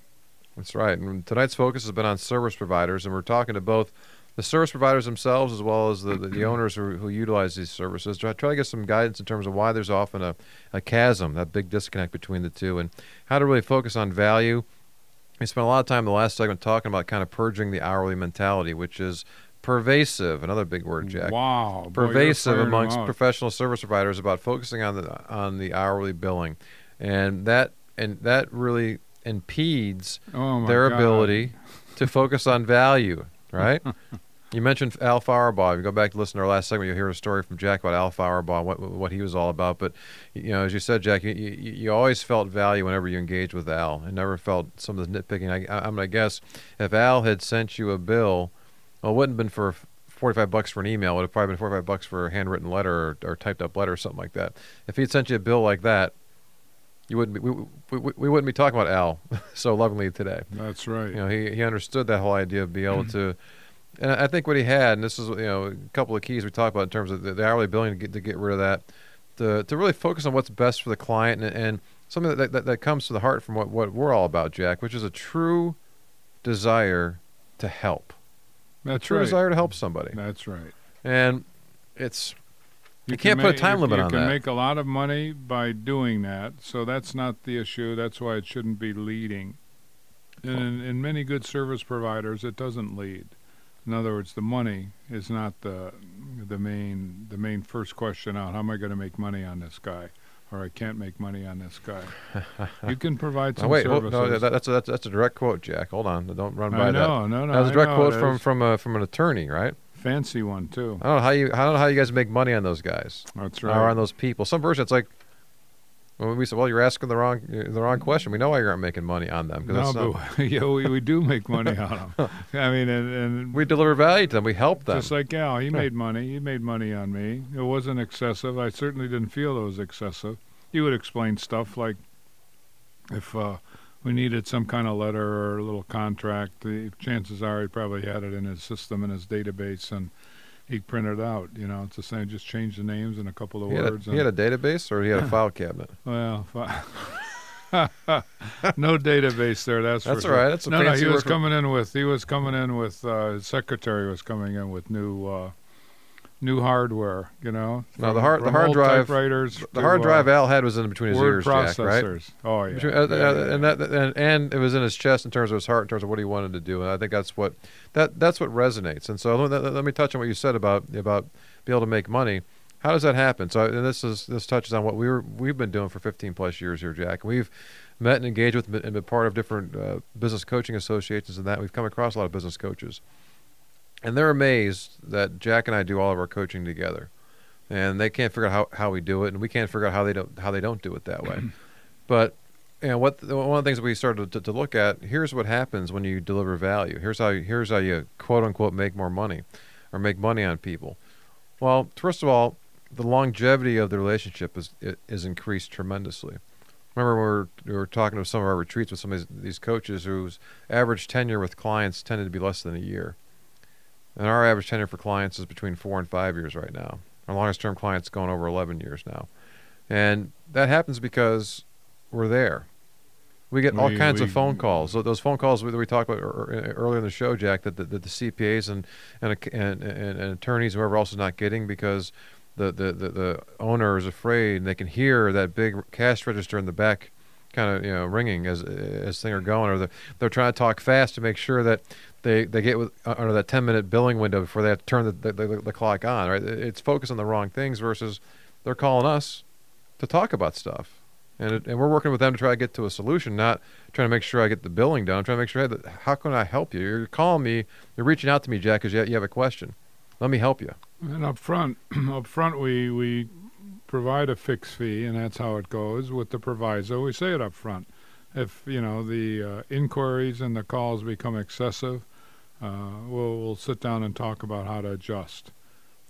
That's right. And tonight's focus has been on service providers, and we're talking to both the service providers themselves as well as the, the, the owners who, who utilize these services. Try, try to get some guidance in terms of why there's often a, a chasm, that big disconnect between the two, and how to really focus on value we spent a lot of time in the last segment talking about kind of purging the hourly mentality, which is pervasive. Another big word, Jack. Wow, pervasive Boy, amongst professional service providers about focusing on the on the hourly billing, and that and that really impedes oh their God. ability to focus on value. Right. You mentioned Al Fauerbaugh. If you go back to listen to our last segment, you'll hear a story from Jack about Al Fauerbaugh, what what he was all about. But you know, as you said, Jack, you, you, you always felt value whenever you engaged with Al, and never felt some of the nitpicking. I, I'm gonna guess if Al had sent you a bill, well, it wouldn't have been for 45 bucks for an email. It would have probably been 45 bucks for a handwritten letter or, or typed up letter or something like that. If he had sent you a bill like that, you wouldn't be, we, we, we wouldn't be talking about Al so lovingly today. That's right. You know, he, he understood that whole idea of being able to and I think what he had, and this is you know a couple of keys we talked about in terms of the, the hourly billing to get to get rid of that, to to really focus on what's best for the client and, and something that, that that comes to the heart from what what we're all about, Jack, which is a true desire to help. That's a true right. desire to help somebody. That's right. And it's you, can can't put a make- time you, limit you on can make a lot of money by doing that, so that's not the issue. That's why it shouldn't be leading. And in, in many good service providers, it doesn't lead. In other words, the money is not the the main the main first question out. How am I going to make money on this guy? Or I can't make money on this guy. you can provide Oh, some wait, services. no, that's a, that's that's a direct quote, Jack. Hold on, don't run by I that. know, no, no. That was a direct quote from from uh, from an attorney, right? fancy one too. I don't know how you I don't know how you guys make money on those guys. That's right. or on those people. Some version it's like when we said, "Well, you're asking the wrong the wrong question." We know why you aren't making money on them no, because not, but yeah, we, we do make money on them. I mean, and, and we deliver value to them. We help them. Just like Al, he made money. He made money on me. It wasn't excessive. I certainly didn't feel it was excessive. He would explain stuff like if uh, we needed some kind of letter or a little contract, the chances are he probably had it in his system in his database and he printed out. You know, it's the same. Just change the names and a couple of he, had a, words. he had a database or he had a file cabinet. Well, fi- no database there. That's That's all sure. right. That's a no, no. He was coming in with. He was coming in with. Uh, his secretary was coming in with new, uh, new hardware. You know. No, the hard- the hard drive- Typewriters. The hard uh, drive Al had was in between his ears, Jack, right? processors. Oh yeah. Between- yeah, uh, yeah, uh, yeah. and that and, and it was in his chest in terms of his heart in terms of what he wanted to do and I think that's what that that's what resonates and so let, let- me touch on what you said about about be able to make money how does that happen so and this is this touches on what we were we've been doing for 15 plus years here Jack we've met and engaged with and been part of different uh, business coaching associations and that we've come across a lot of business coaches and they're amazed that Jack and I do all of our coaching together. And they can't figure out how, how we do it and we can't figure out how they don't how they don't do it that way. But you know what one of the things that we started to, to look at here's what happens when you deliver value. Here's how you, here's how you quote unquote make more money or make money on people. Well first of all the longevity of the relationship is is increased tremendously. Remember we were, we were talking to some of our retreats with some of these, these coaches whose average tenure with clients tended to be less than a year and our average tenure for clients is between four and five years right now our longest term clients going over 11 years now and that happens because we're there. We get all We- kinds of phone calls. So those phone calls that we talked about ear- ear- earlier in the show, Jack, that the, that the CPAs and and, and and and attorneys, whoever else is not getting because the, the, the, the owner is afraid and they can hear that big cash register in the back kind of you know ringing as as things are going, or they're, they're trying to talk fast to make sure that they, they get with, uh, under that 10 minute billing window before they have to turn the, the, the, the clock on. Right? It's focused on the wrong things versus they're calling us to talk about stuff. And, it, and we're working with them to try to get to a solution, not trying to make sure I get the billing done. I'm trying to make sure, hey, how can I help you? You're calling me, you're reaching out to me, Jack, because you, you have a question. Let me help you. And up front, up front, we we provide a fixed fee, and that's how it goes with the proviso. We say it up front. If you know the uh, inquiries and the calls become excessive, uh, we'll we'll sit down and talk about how to adjust.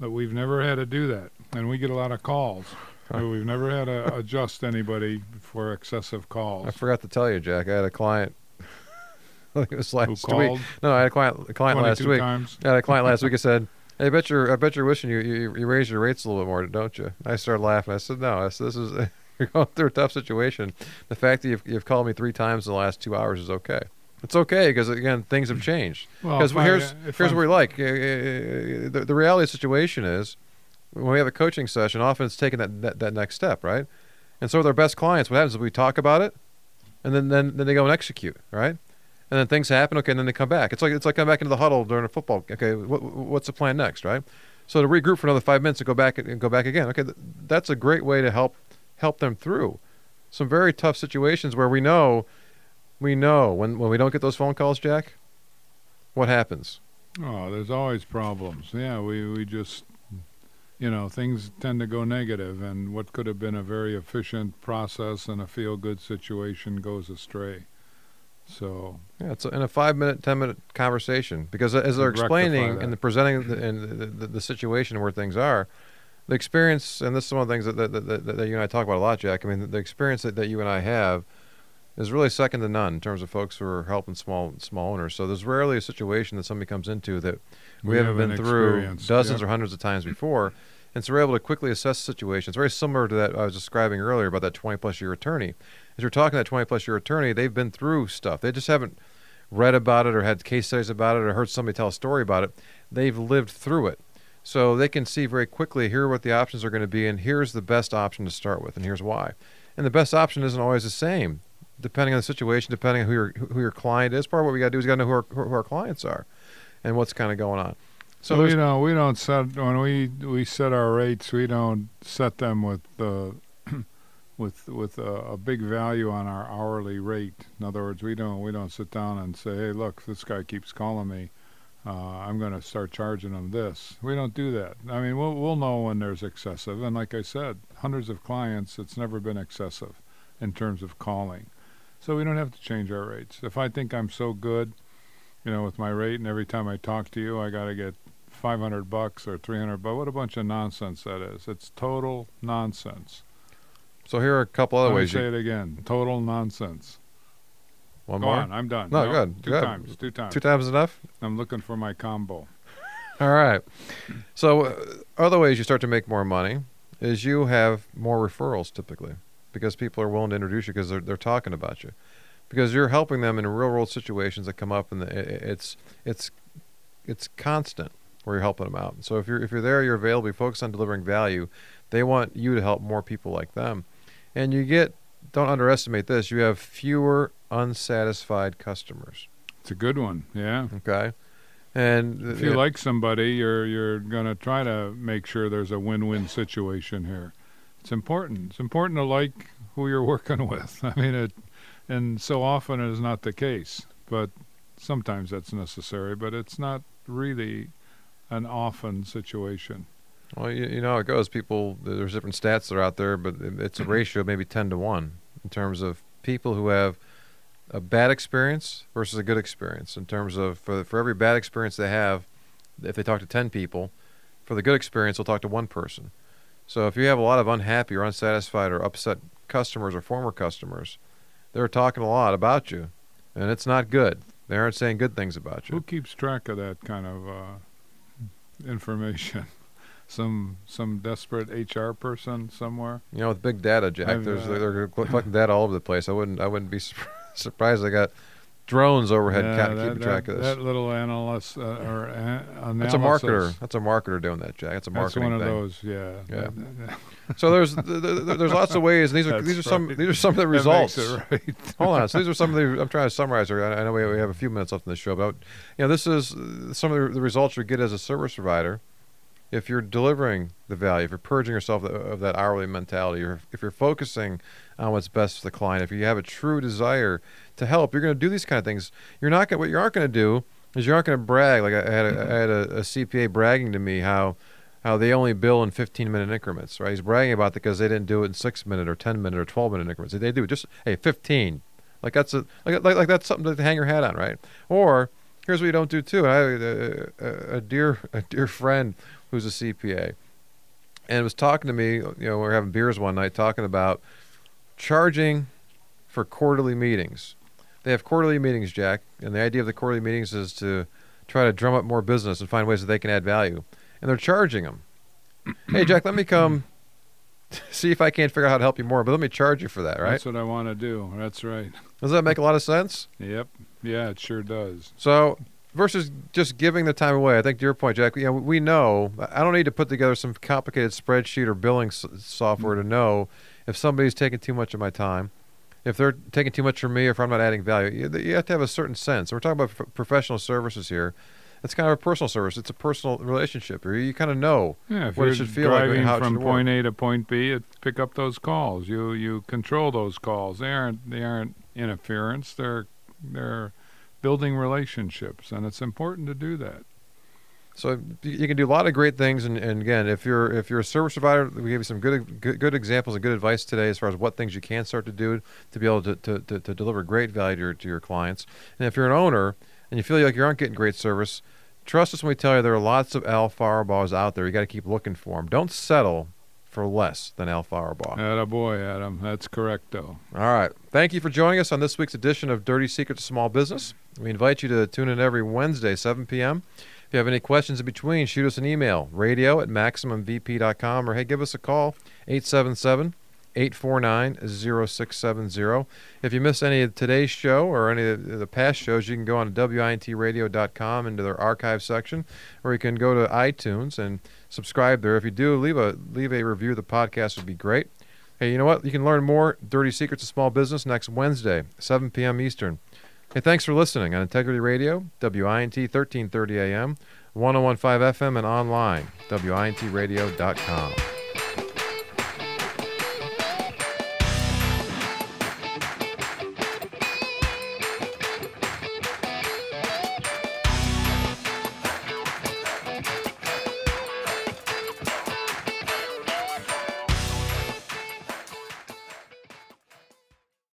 But we've never had to do that, and we get a lot of calls. We've never had to adjust anybody for excessive calls. I forgot to tell you, Jack. I had a client. I think it was Who last week. No, I had a client. A client last week. times? I had a client last week. I said, "Hey, I bet you're, I bet you're wishing you, you, you raised your rates a little bit more, don't you?" I started laughing. I said, "No, I said, this is you're going through a tough situation. The fact that you've, you've called me three times in the last two hours is okay. It's okay because again, things have changed. Because I- here's here's I'm- what we like. The, the reality of the situation is when we have a coaching session, often it's taking that, that, that next step, right? And so with our best clients, what happens is we talk about it, and then, then then they go and execute, right? And then things happen, okay, and then they come back. It's like it's like coming back into the huddle during a football. Okay, what, what's the plan next, right? So to regroup for another five minutes and go back and go back again. Okay, th- that's a great way to help help them through some very tough situations where we know we know when when we don't get those phone calls, Jack. What happens? Oh, there's always problems. Yeah, we, we just, you know, things tend to go negative, and what could have been a very efficient process and a feel good situation goes astray. So, Yeah, it's in a five minute, ten minute conversation because as they're explaining and the presenting the, and the, the, the situation where things are, the experience, and this is one of the things that, that, that, that, that you and I talk about a lot, Jack. I mean, the experience that, that you and I have is really second to none in terms of folks who are helping small small owners. So there's rarely a situation that somebody comes into that we, We haven't haven't been through dozens yep. or hundreds of times before. And so we're able to quickly assess the situation. It's very similar to that I was describing earlier about that 20 plus year attorney. As you're talking to that 20 plus year attorney, they've been through stuff. They just haven't read about it or had case studies about it or heard somebody tell a story about it. They've lived through it. So they can see very quickly here what the options are going to be and here's the best option to start with and here's why. And the best option isn't always the same depending on the situation, depending on who your who your client is. Part of what we got to do is got to know who our, who our clients are and what's kind of going on. So you know, we don't set when we we set our rates. We don't set them with uh, with with a, a big value on our hourly rate. In other words, we don't we don't sit down and say, "Hey, look, this guy keeps calling me. Uh, I'm going to start charging him this." We don't do that. I mean, we'll we'll know when there's excessive. And like I said, hundreds of clients, it's never been excessive in terms of calling. So we don't have to change our rates. If I think I'm so good, you know, with my rate, and every time I talk to you, I got to get 500 bucks or 300 bucks. What a bunch of nonsense that is. It's total nonsense. so here are a couple other Let me ways. say You, it again. Total nonsense. one Go more. on. I'm done. No, good, Two good. times. Two times. Two times enough. I'm looking for my combo. All right. So uh, other ways you start to make more money is you have more referrals typically because people are willing to introduce you because they're they're talking about you because you're helping them in real world situations that come up and it's it's it's constant where you're helping them out. So if you're if you're there, you're available, you focus on delivering value. They want you to help more people like them, and you get don't underestimate this. You have fewer unsatisfied customers. It's a good one. Yeah. Okay, and If you like somebody, you're you're gonna try to make sure there's a win-win situation here. It's important. It's important to like who you're working with. I mean, it, and so often it is not the case, but sometimes that's necessary. But it's not really an often situation. Well, you, you know how it goes. People, there's different stats that are out there, but it's a ratio of maybe 10 to 1 in terms of people who have a bad experience versus a good experience. In terms of, for, for every bad experience they have, if they talk to 10 people, for the good experience, they'll talk to one person. So if you have a lot of unhappy or unsatisfied or upset customers or former customers, they're talking a lot about you, and it's not good. They aren't saying good things about you. Who keeps track of that kind of uh, information? Some some desperate HR person somewhere. You know, with big data, Jack, I've, there's uh, they're collecting data all over the place. I wouldn't I wouldn't be surprised they got drones overhead Yeah, ca- that, keeping that, track of this. That little analyst uh, or a- analysis. That's a marketer. That's a marketer doing that, Jack. That's a marketing. That's one of thing. those. Yeah. Yeah. So there's th- th- th- there's lots of ways, and these are That's these are some right. these are some of the results. right. Hold on. So these are some of the. I'm trying to summarize here. I, I know we, we have a few minutes left in the show, but you know, this is some of the, the results you get as a service provider. If you're delivering the value, if you're purging yourself of, of that hourly mentality, or if you're focusing on what's best for the client, if you have a true desire to help, you're going to do these kind of things. You're not going. What you aren't going to do is you aren't going to brag. Like I had, a, I had a, a CPA bragging to me how how they only bill in 15 minute increments, right? He's bragging about that because they didn't do it in six minute or 10 minute or 12 minute increments. They do just hey 15, like that's a like like, like that's something to hang your hat on, right? Or here's what you don't do too. I have a, a, a dear a dear friend who's a CPA, and was talking to me. You know, we are having beers one night, talking about charging for quarterly meetings. They have quarterly meetings, Jack, and the idea of the quarterly meetings is to try to drum up more business and find ways that they can add value. And they're charging them. hey, Jack, let me come see if I can't figure out how to help you more, but let me charge you for that, right? That's what I want to do. That's right. Does that make a lot of sense? Yep. Yeah, it sure does. So versus just giving the time away, I think to your point, Jack, you know, we know I don't need to put together some complicated spreadsheet or billing s- software to mm. know if somebody's taking too much of my time, if they're taking too much from me, or if I'm not adding value. You, you have to have a certain sense. We're talking about f- professional services here. It's kind of a personal service. It's a personal relationship. You, you kind of know Yeah, what it should feel like driving how from point work. A to point B, it, pick up those calls. You you control those calls. They aren't they aren't interference. They're they're building relationships, and it's important to do that. So you can do a lot of great things, and, and again, if you're if you're a service provider, we gave you some good, good good examples and good advice today as far as what things you can start to do to be able to to, to, to deliver great value to your, to your clients. And if you're an owner and you feel like you aren't getting great service, trust us when we tell you there are lots of Al Fauerbaughs out there. You got to keep looking for them. Don't settle for less than Al. Atta boy, Adam. That's correct, though. All right. Thank you for joining us on this week's edition of Dirty Secrets of Small Business. We invite you to tune in every Wednesday, 7 p.m. If you have any questions in between, shoot us an email, radio at MaximumVP.com, or hey, give us a call, 877 849 0670. If you miss any of today's show or any of the past shows, you can go on to WINTradio.com into their archive section, or you can go to iTunes and subscribe there. If you do, leave a leave a review of the podcast would be great. Hey, you know what? You can learn more Dirty Secrets of Small Business next Wednesday, 7 p.m. Eastern. Hey, thanks for listening on Integrity Radio, WINT 1330 AM, 1015 FM, and online, WINTradio.com.